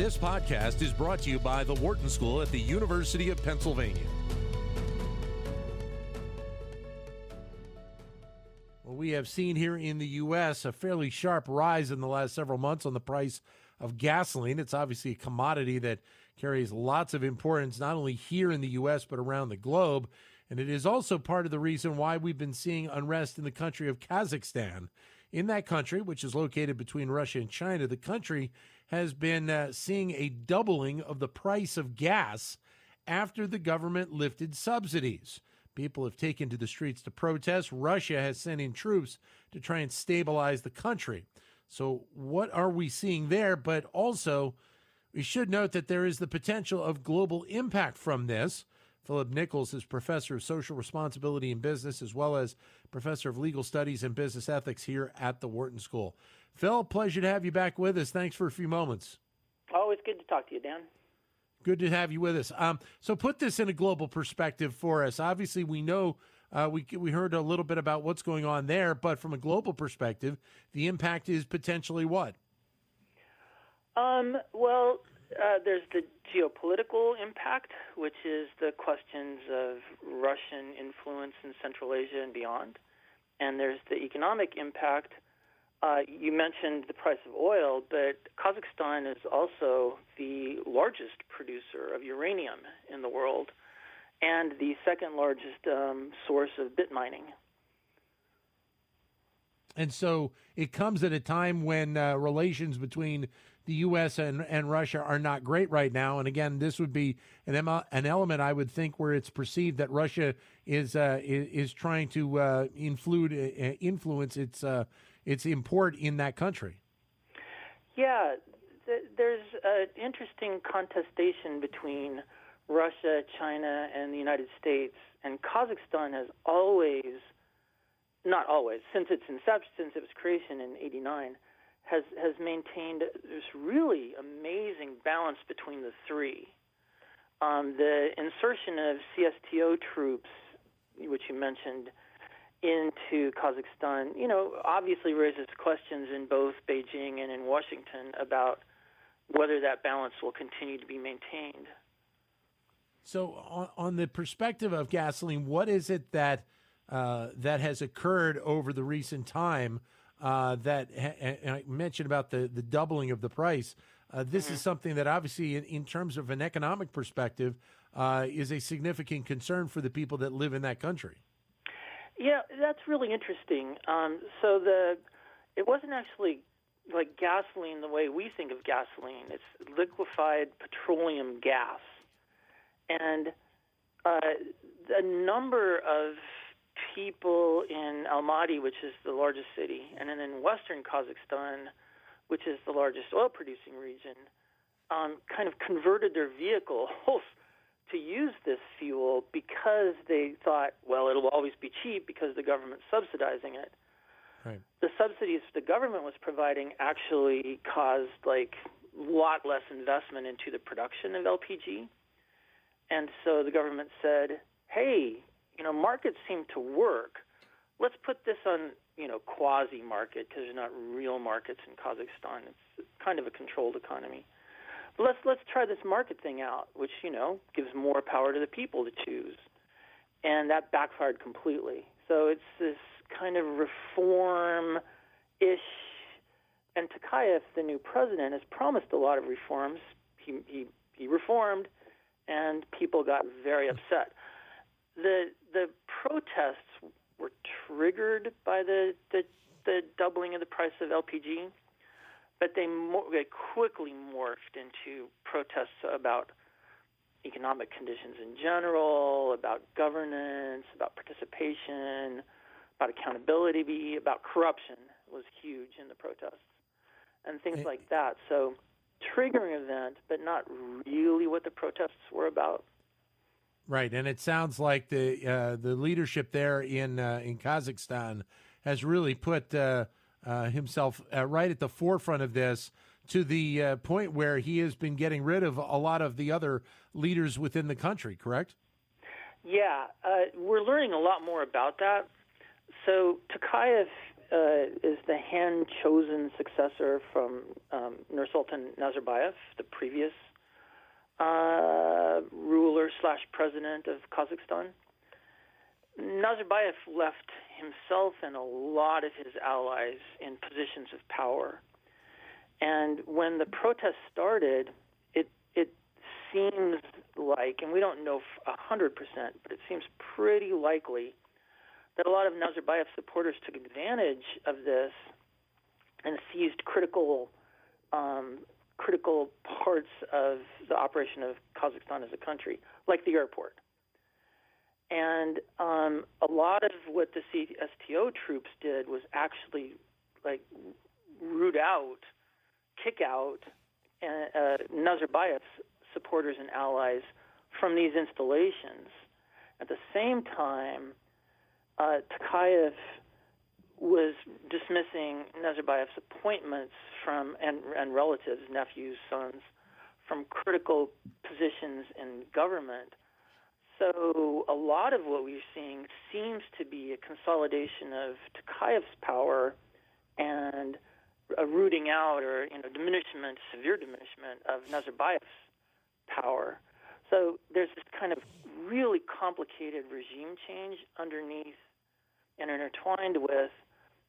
This podcast is brought to you by the Wharton School at the University of Pennsylvania. Well, we have seen here in the U.S. a fairly sharp rise in the last several months on the price of gasoline. It's obviously a commodity that carries lots of importance, not only here in the U.S., but around the globe. And it is also part of the reason why we've been seeing unrest in the country of Kazakhstan. In that country, which is located between Russia and China, the country has been uh, seeing a doubling of the price of gas after the government lifted subsidies. People have taken to the streets to protest. Russia has sent in troops to try and stabilize the country. So, what are we seeing there? But also, we should note that there is the potential of global impact from this. Philip Nichols is professor of social responsibility and business, as well as professor of legal studies and business ethics here at the Wharton School. Phil, pleasure to have you back with us. Thanks for a few moments. Always good to talk to you, Dan. Good to have you with us. Um, so, put this in a global perspective for us. Obviously, we know uh, we we heard a little bit about what's going on there, but from a global perspective, the impact is potentially what? Um, well, uh, there's the geopolitical impact, which is the questions of Russian influence in Central Asia and beyond, and there's the economic impact uh, you mentioned the price of oil, but Kazakhstan is also the largest producer of uranium in the world and the second largest um, source of bit mining. And so it comes at a time when uh, relations between the U.S. And, and Russia are not great right now. And again, this would be an, an element I would think where it's perceived that Russia is uh, is, trying to uh, influence, influence its uh, its import in that country. Yeah, th- there's an interesting contestation between Russia, China, and the United States, and Kazakhstan has always, not always, since its inception, since its creation in '89, has has maintained this really amazing balance between the three. Um, the insertion of CSTO troops, which you mentioned, into Kazakhstan, you know, obviously raises questions in both Beijing and in Washington about whether that balance will continue to be maintained. So, on, on the perspective of gasoline, what is it that uh, that has occurred over the recent time uh, that ha- I mentioned about the the doubling of the price? Uh, this mm-hmm. is something that obviously, in, in, terms of an economic perspective, uh, is a significant concern for the people that live in that country. Yeah, that's really interesting. Um, so the it wasn't actually like gasoline the way we think of gasoline. It's liquefied petroleum gas, and uh, the number of people in Almaty, which is the largest city, and then in western Kazakhstan, which is the largest oil-producing region, um, kind of converted their vehicles to use this fuel because they thought, well, it'll always be cheap because the government's subsidizing it. Right. The subsidies the government was providing actually caused like a lot less investment into the production of LPG. And so the government said, hey, you know, markets seem to work. Let's put this on, you know, quasi market because they're not real markets in Kazakhstan. It's kind of a controlled economy let's let's try this market thing out, which you know gives more power to the people to choose, and that backfired completely. So it's this kind of reform-ish, and Tokayev, the new president, has promised a lot of reforms. He he he reformed, and people got very upset. The the protests were triggered by the the, the doubling of the price of LPG but they, they quickly morphed into protests about economic conditions in general, about governance, about participation, about accountability, about corruption was huge in the protests, and things like that. So, triggering event, but not really what the protests were about. Right, and it sounds like the uh, the leadership there in uh, in Kazakhstan has really put. Uh, uh, himself uh, right at the forefront of this to the uh, point where he has been getting rid of a lot of the other leaders within the country, correct? Yeah, uh, we're learning a lot more about that. So Tokayev uh, is the hand chosen successor from um, Nursultan Nazarbayev, the previous uh, ruler slash president of Kazakhstan. Nazarbayev left himself and a lot of his allies in positions of power. And when the protests started, it it seems like, and we don't know hundred percent, but it seems pretty likely that a lot of Nazarbayev supporters took advantage of this and seized critical um, critical parts of the operation of Kazakhstan as a country, like the airport. And um, a lot of what the CSTO troops did was actually like root out, kick out uh, uh, Nazarbayev's supporters and allies from these installations. At the same time, uh, Tokayev was dismissing Nazarbayev's appointments from and, and relatives, nephews, sons, from critical positions in government. So a lot of what we're seeing seems to be a consolidation of Tokayev's power and a rooting out or you know diminishment, severe diminishment of Nazarbayev's power. So there's this kind of really complicated regime change underneath and intertwined with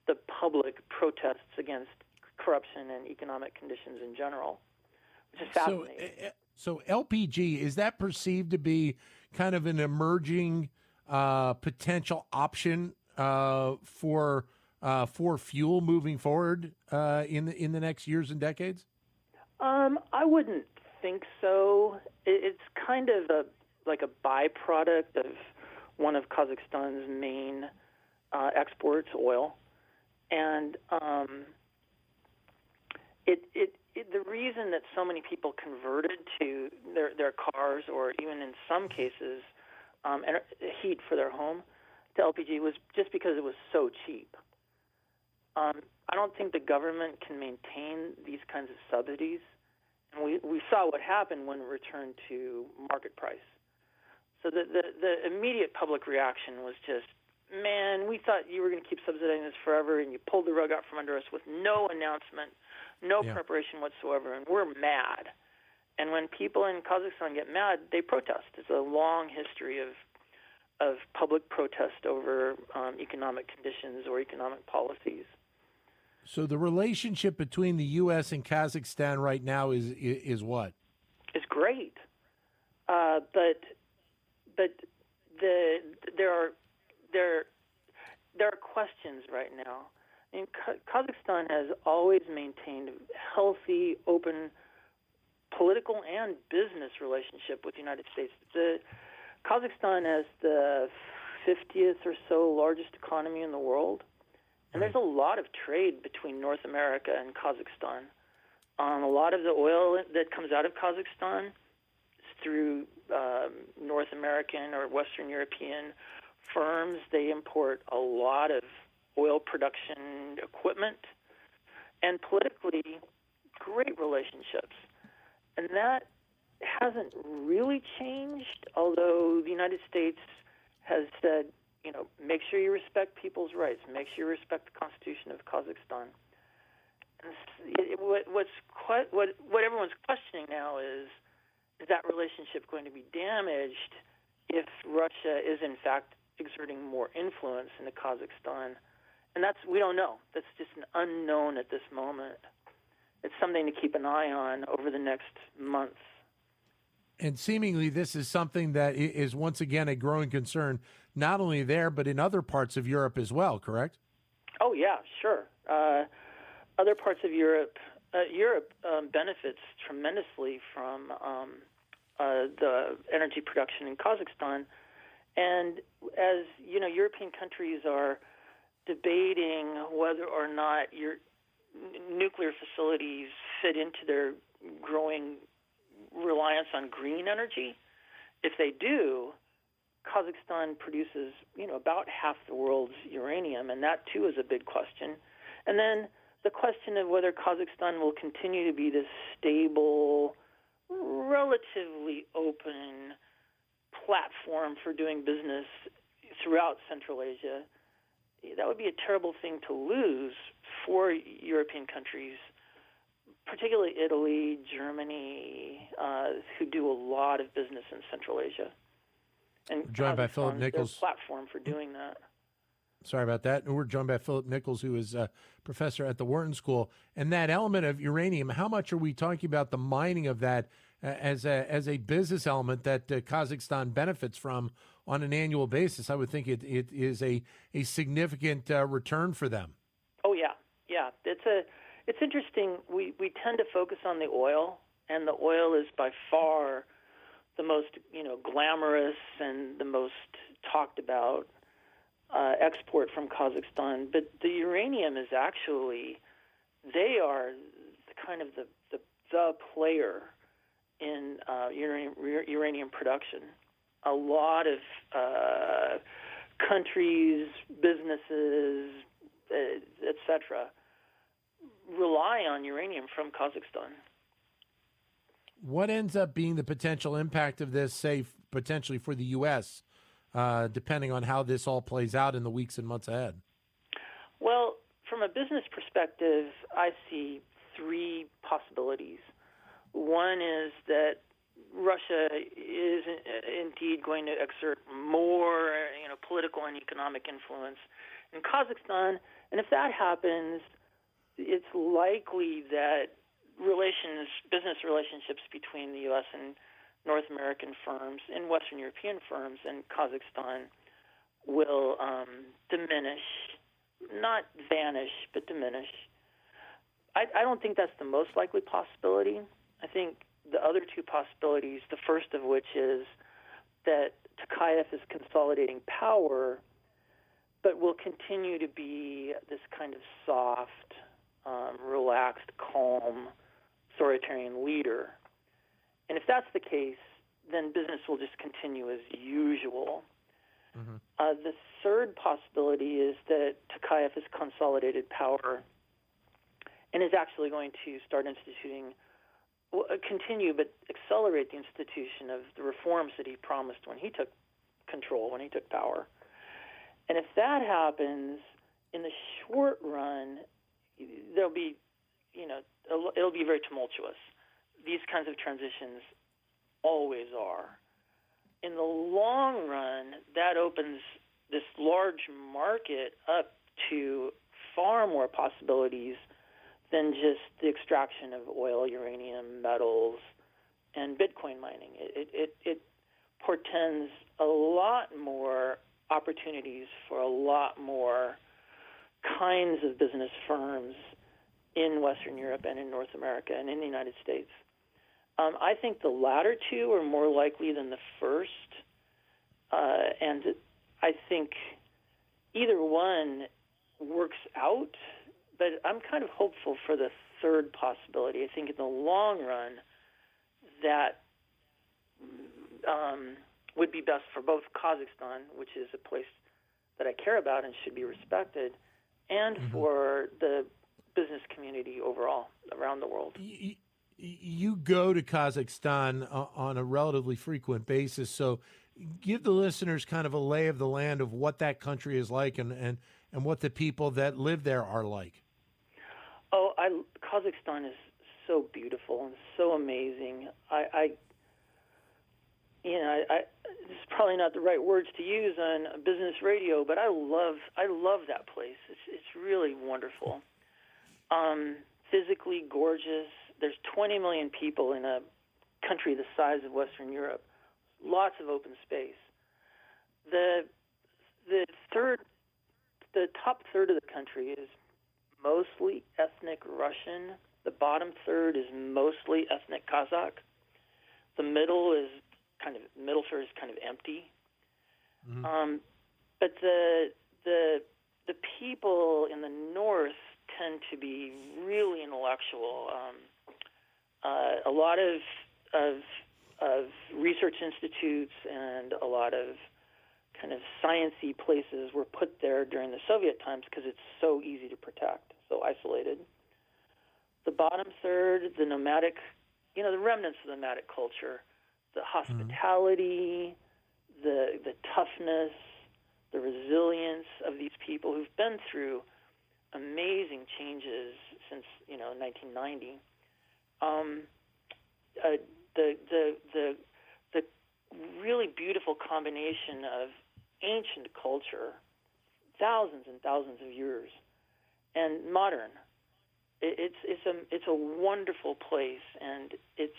the public protests against corruption and economic conditions in general, which is fascinating. So, eh, eh, so LPG is that perceived to be kind of an emerging uh, potential option uh, for uh, for fuel moving forward uh, in the in the next years and decades? Um, I wouldn't think so. It's kind of a like a byproduct of one of Kazakhstan's main uh, exports, oil, and um, it, it, it the reason that so many people converted to their their cars, or even in some cases, um, heat for their home to LPG was just because it was so cheap. Um, I don't think the government can maintain these kinds of subsidies, and we we saw what happened when it returned to market price. So the, the, the immediate public reaction was just man, we thought you were going to keep subsidizing this forever, and you pulled the rug out from under us with no announcement, no yeah. preparation whatsoever, and we're mad. And when people in Kazakhstan get mad, they protest. It's a long history of of public protest over um, economic conditions or economic policies. So the relationship between the U.S. and Kazakhstan right now is is, what? Is great, uh, but but the there are there there are questions right now. Mean, Kazakhstan has always maintained healthy, open political and business relationship with the United States. The, Kazakhstan is the 50th or so largest economy in the world, and there's a lot of trade between North America and Kazakhstan. Um, a lot of the oil that comes out of Kazakhstan is through um, North American or Western European firms. They import a lot of oil production equipment and politically great relationships. And that hasn't really changed, although the United States has said, you know, make sure you respect people's rights, make sure you respect the Constitution of Kazakhstan. It, what, what's quite, what what everyone's questioning now is is that relationship going to be damaged if Russia is in fact exerting more influence into Kazakhstan. And that's we don't know. That's just an unknown at this moment. It's something to keep an eye on over the next months. And seemingly, this is something that is once again a growing concern, not only there but in other parts of Europe as well. Correct? Oh yeah, sure. Uh, other parts of Europe, uh, Europe um, benefits tremendously from um, uh, the energy production in Kazakhstan and as you know, European countries are debating whether or not your nuclear facilities fit into their growing reliance on green energy. If they do, Kazakhstan produces, you know, about half the world's uranium, and that too is a big question. And then the question of whether Kazakhstan will continue to be this stable, relatively open, platform for doing business throughout Central Asia that would be a terrible thing to lose for European countries, particularly Italy, Germany, uh, who do a lot of business in Central Asia. And We're joined by Philip Nichols. platform for doing that. Sorry about that. We're joined by Philip Nichols, who is a professor at the Wharton School. And that element of uranium, how much are we talking about the mining of that uh, as a as a business element that uh, Kazakhstan benefits from on an annual basis? I would think it, it is a a significant uh, return for them. Oh yeah, yeah. It's a it's interesting. We we tend to focus on the oil, and the oil is by far the most you know glamorous and the most talked about uh, export from Kazakhstan. But the uranium is actually they are the kind of the the, the player in uh, uranium uranium production. A lot of uh, countries, businesses, uh, etc., rely on uranium from Kazakhstan. What ends up being the potential impact of this, say, potentially for the U.S., uh, depending on how this all plays out in the weeks and months ahead? Well, from a business perspective, I see three possibilities. One is that Russia is uh, indeed going to exert more, you know, political and economic influence in Kazakhstan, and if that happens, it's likely that relations, business relationships between the U.S. and North American firms and Western European firms in Kazakhstan will um, diminish, not vanish, but diminish. I, I don't think that's the most likely possibility. I think the other two possibilities, the first of which is that Tokayev is consolidating power, but will continue to be this kind of soft, um, relaxed, calm, authoritarian leader. And if that's the case, then business will just continue as usual. Mm-hmm. Uh, the third possibility is that Tokayev has consolidated power and is actually going to start instituting, uh, continue, but accelerate the institution of the reforms that he promised when he took control, when he took power. And if that happens, in the short run, there'll be, you know, it'll be very tumultuous. These kinds of transitions always are. In the long run, that opens this large market up to far more possibilities than just the extraction of oil, uranium, metals, and Bitcoin mining. It, it, it portends a lot more opportunities for a lot more kinds of business firms in Western Europe and in North America and in the United States. Um, I think the latter two are more likely than the first, uh, and I think either one works out. But I'm kind of hopeful for the third possibility. I think in the long run, that um, would be best for both Kazakhstan, which is a place that I care about and should be respected, and Mm-hmm. for the business community overall around the world. Y- You go to Kazakhstan uh, on a relatively frequent basis, so give the listeners kind of a lay of the land of what that country is like and, and, and what the people that live there are like. I, Kazakhstan is so beautiful and so amazing. I, I you know, I, I, this is probably not the right words to use on business radio, but I love, I love that place. It's, it's really wonderful. Um, physically gorgeous. There's 20 million people in a country the size of Western Europe. Lots of open space. The, the third, the top third of the country is mostly ethnic Russian. The bottom third is mostly ethnic Kazakh. The middle is kind of middle third is kind of empty. Mhm. Um, but the the the people in the north tend to be really intellectual. Um, uh, a lot of of of research institutes and a lot of kind of sciency places were put there during the Soviet times because it's so easy to protect, so isolated. The bottom third, the nomadic, you know, the remnants of the nomadic culture, the hospitality, the the toughness, the resilience of these people who've been through amazing changes since you know 1990. Um, uh, the the the the really beautiful combination of ancient culture, thousands and thousands of years, and modern. It's it's a it's a wonderful place, and it's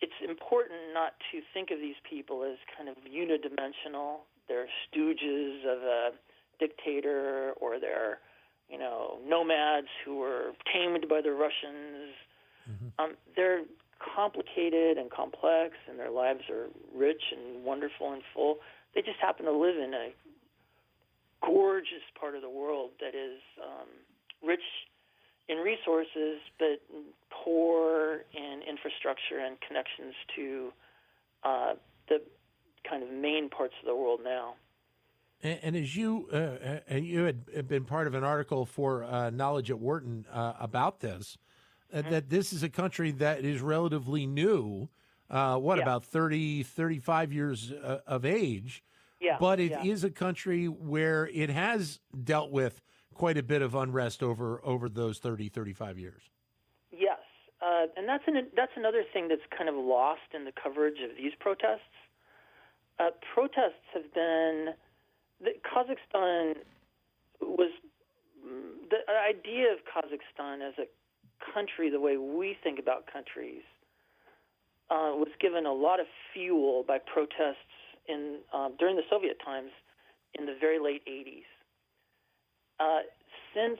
it's important not to think of these people as kind of unidimensional. They're stooges of a dictator, or they're you know nomads who were tamed by the Russians. Mm-hmm. Um, they're complicated and complex, and their lives are rich and wonderful and full. They just happen to live in a gorgeous part of the world that is um, rich in resources, but poor in infrastructure and connections to uh, the kind of main parts of the world now. And, and as you uh, uh you had been part of an article for uh, Knowledge at Wharton uh, about this, uh, mm-hmm. that this is a country that is relatively new. Uh, what yeah. about 30, 35 years of age? Yeah, but it yeah. is a country where it has dealt with quite a bit of unrest over over those 30, 35 years. Yes, uh, and that's an, that's another thing that's kind of lost in the coverage of these protests. Uh, protests have been the, Kazakhstan was the idea of Kazakhstan as a country, the way we think about countries, uh, was given a lot of fuel by protests in um, during the Soviet times in the very late 80s. Uh, since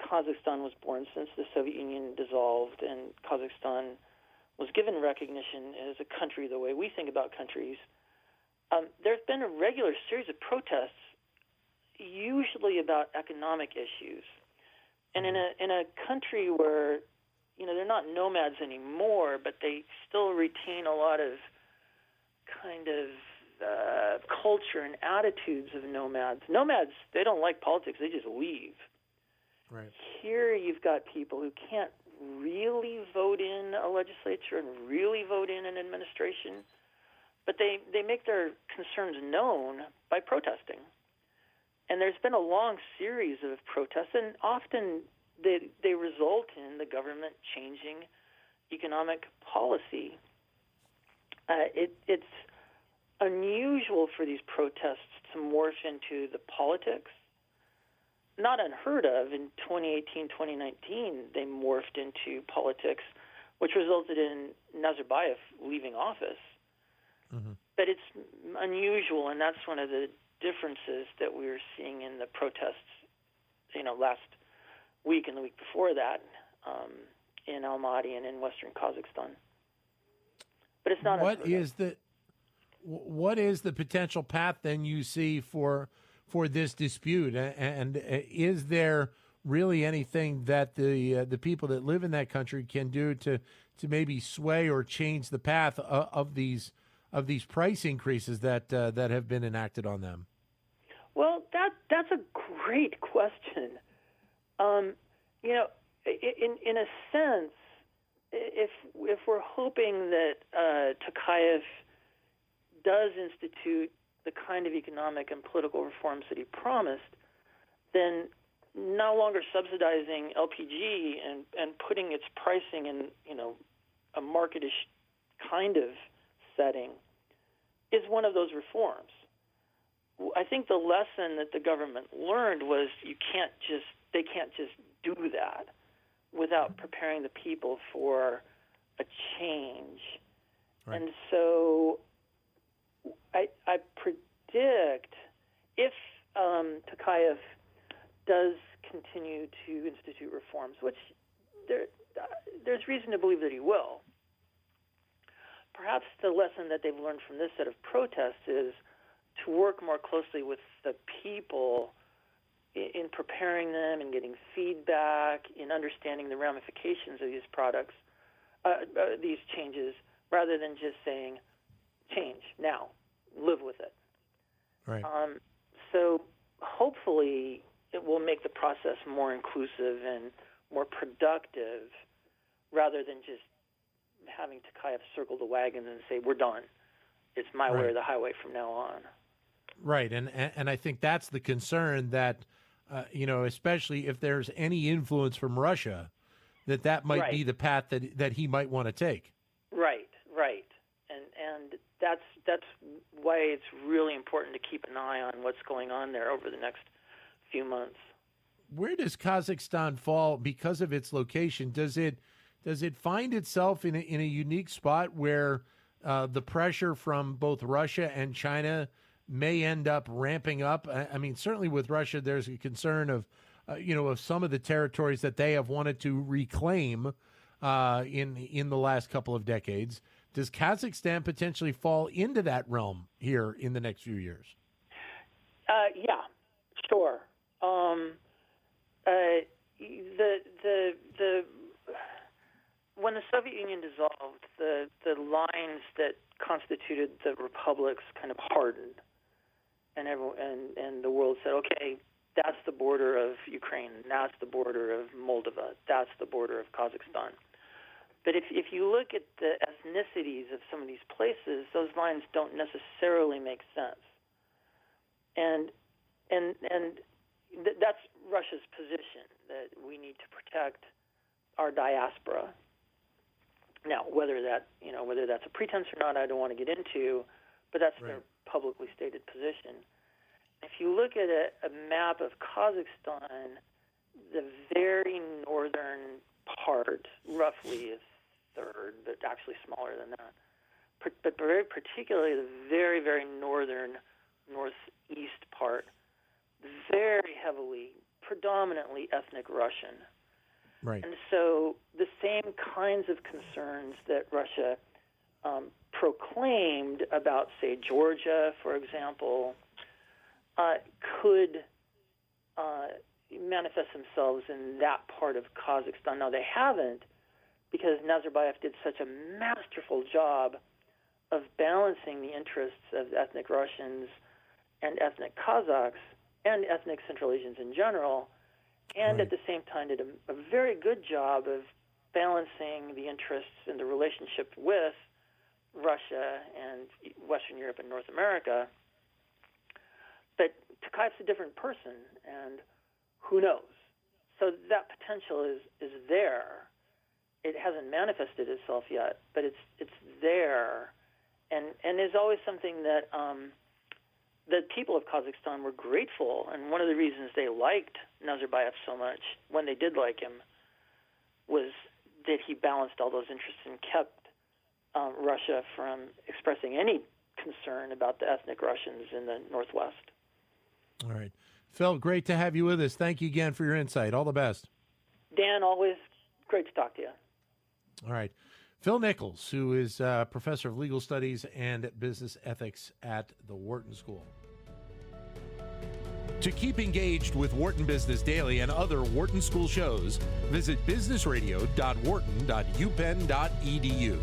Kazakhstan was born, since the Soviet Union dissolved and Kazakhstan was given recognition as a country the way we think about countries, um, there's been a regular series of protests, usually about economic issues. And in a in a country where you know they're not nomads anymore, but they still retain a lot of kind of uh, culture and attitudes of nomads. Nomads, they don't like politics; they just leave. Right. Here, you've got people who can't really vote in a legislature and really vote in an administration, but they they make their concerns known by protesting. And there's been a long series of protests, and often they they result in the government changing economic policy. Uh, it, it's unusual for these protests to morph into the politics. Not unheard of. In 2018, 2019, they morphed into politics, which resulted in Nazarbayev leaving office. Mm-hmm. But it's unusual, and that's one of the differences that we are seeing in the protests. You know, last week and the week before that um, in Almaty and in western Kazakhstan. But it's not. What is the what is the potential path then you see for for this dispute? And, uh, is there really anything that the uh, the people that live in that country can do to to maybe sway or change the path of, of these of these price increases that uh, that have been enacted on them? Well, that that's a great question. Um, you know, in in a sense, if if we're hoping that uh, Tokayev does institute the kind of economic and political reforms that he promised, then no longer subsidizing LPG and, and putting its pricing in, you know, a marketish kind of setting is one of those reforms. I think the lesson that the government learned was you can't just they can't just do that without preparing the people for a change. Right. And so I, I predict if um, Tokayev does continue to institute reforms, which there, uh, there's reason to believe that he will. Perhaps the lesson that they've learned from this set of protests is to work more closely with the people in, in preparing them and getting feedback, in understanding the ramifications of these products, uh, uh, these changes, rather than just saying, change now live with it. Right. Um, so hopefully it will make the process more inclusive and more productive rather than just having to kind of circle the wagons and say, we're done. It's my right. way or the highway from now on. Right, and and I think that's the concern that uh, you know, especially if there's any influence from Russia, that that might right. be the path that that he might want to take. Right, right, and and that's that's why it's really important to keep an eye on what's going on there over the next few months. Where does Kazakhstan fall because of its location? Does it does it find itself in a, in a unique spot where uh, the pressure from both Russia and China may end up ramping up? I, mean, certainly with Russia, there's a concern of uh, you know of some of the territories that they have wanted to reclaim uh, in in the last couple of decades. Does Kazakhstan potentially fall into that realm here in the next few years? Uh, yeah, sure. Um, uh, the the the when the Soviet Union dissolved, the the lines that constituted the republics kind of hardened, and everyone and and the world said, okay, that's the border of Ukraine, that's the border of Moldova, that's the border of Kazakhstan. But if if you look at the ethnicities of some of these places, those lines don't necessarily make sense. And and and th- that's Russia's position that we need to protect our diaspora. Now, whether that you know whether that's a pretense or not, I don't want to get into, but that's right. their publicly stated position. If you look at a, a map of Kazakhstan, the very northern part, roughly a third, but actually smaller than that, but very particularly the very very northern northeast part, very heavily, predominantly ethnic Russian. Right. And so the same kinds of concerns that Russia um, proclaimed about, say, Georgia, for example, uh, could uh, manifest themselves in that part of Kazakhstan. Now, they haven't because Nazarbayev did such a masterful job of balancing the interests of ethnic Russians and ethnic Kazakhs and ethnic Central Asians in general, and right. at the same time did a, a, very good job of balancing the interests and the relationship with Russia and Western Europe and North America. But Tokayev's a different person, and who knows? So that potential is, is there. It hasn't manifested itself yet, but it's it's there, and and is always something that um, the people of Kazakhstan were grateful, and one of the reasons they liked Nazarbayev so much when they did like him was that he balanced all those interests and kept um, Russia from expressing any concern about the ethnic Russians in the Northwest. All right. Phil, great to have you with us. Thank you again for your insight. All the best. Dan, always great to talk to you. All right. Phil Nichols, who is a professor of legal studies and business ethics at the Wharton School. To keep engaged with Wharton Business Daily and other Wharton School shows, visit businessradio.wharton.upenn.edu.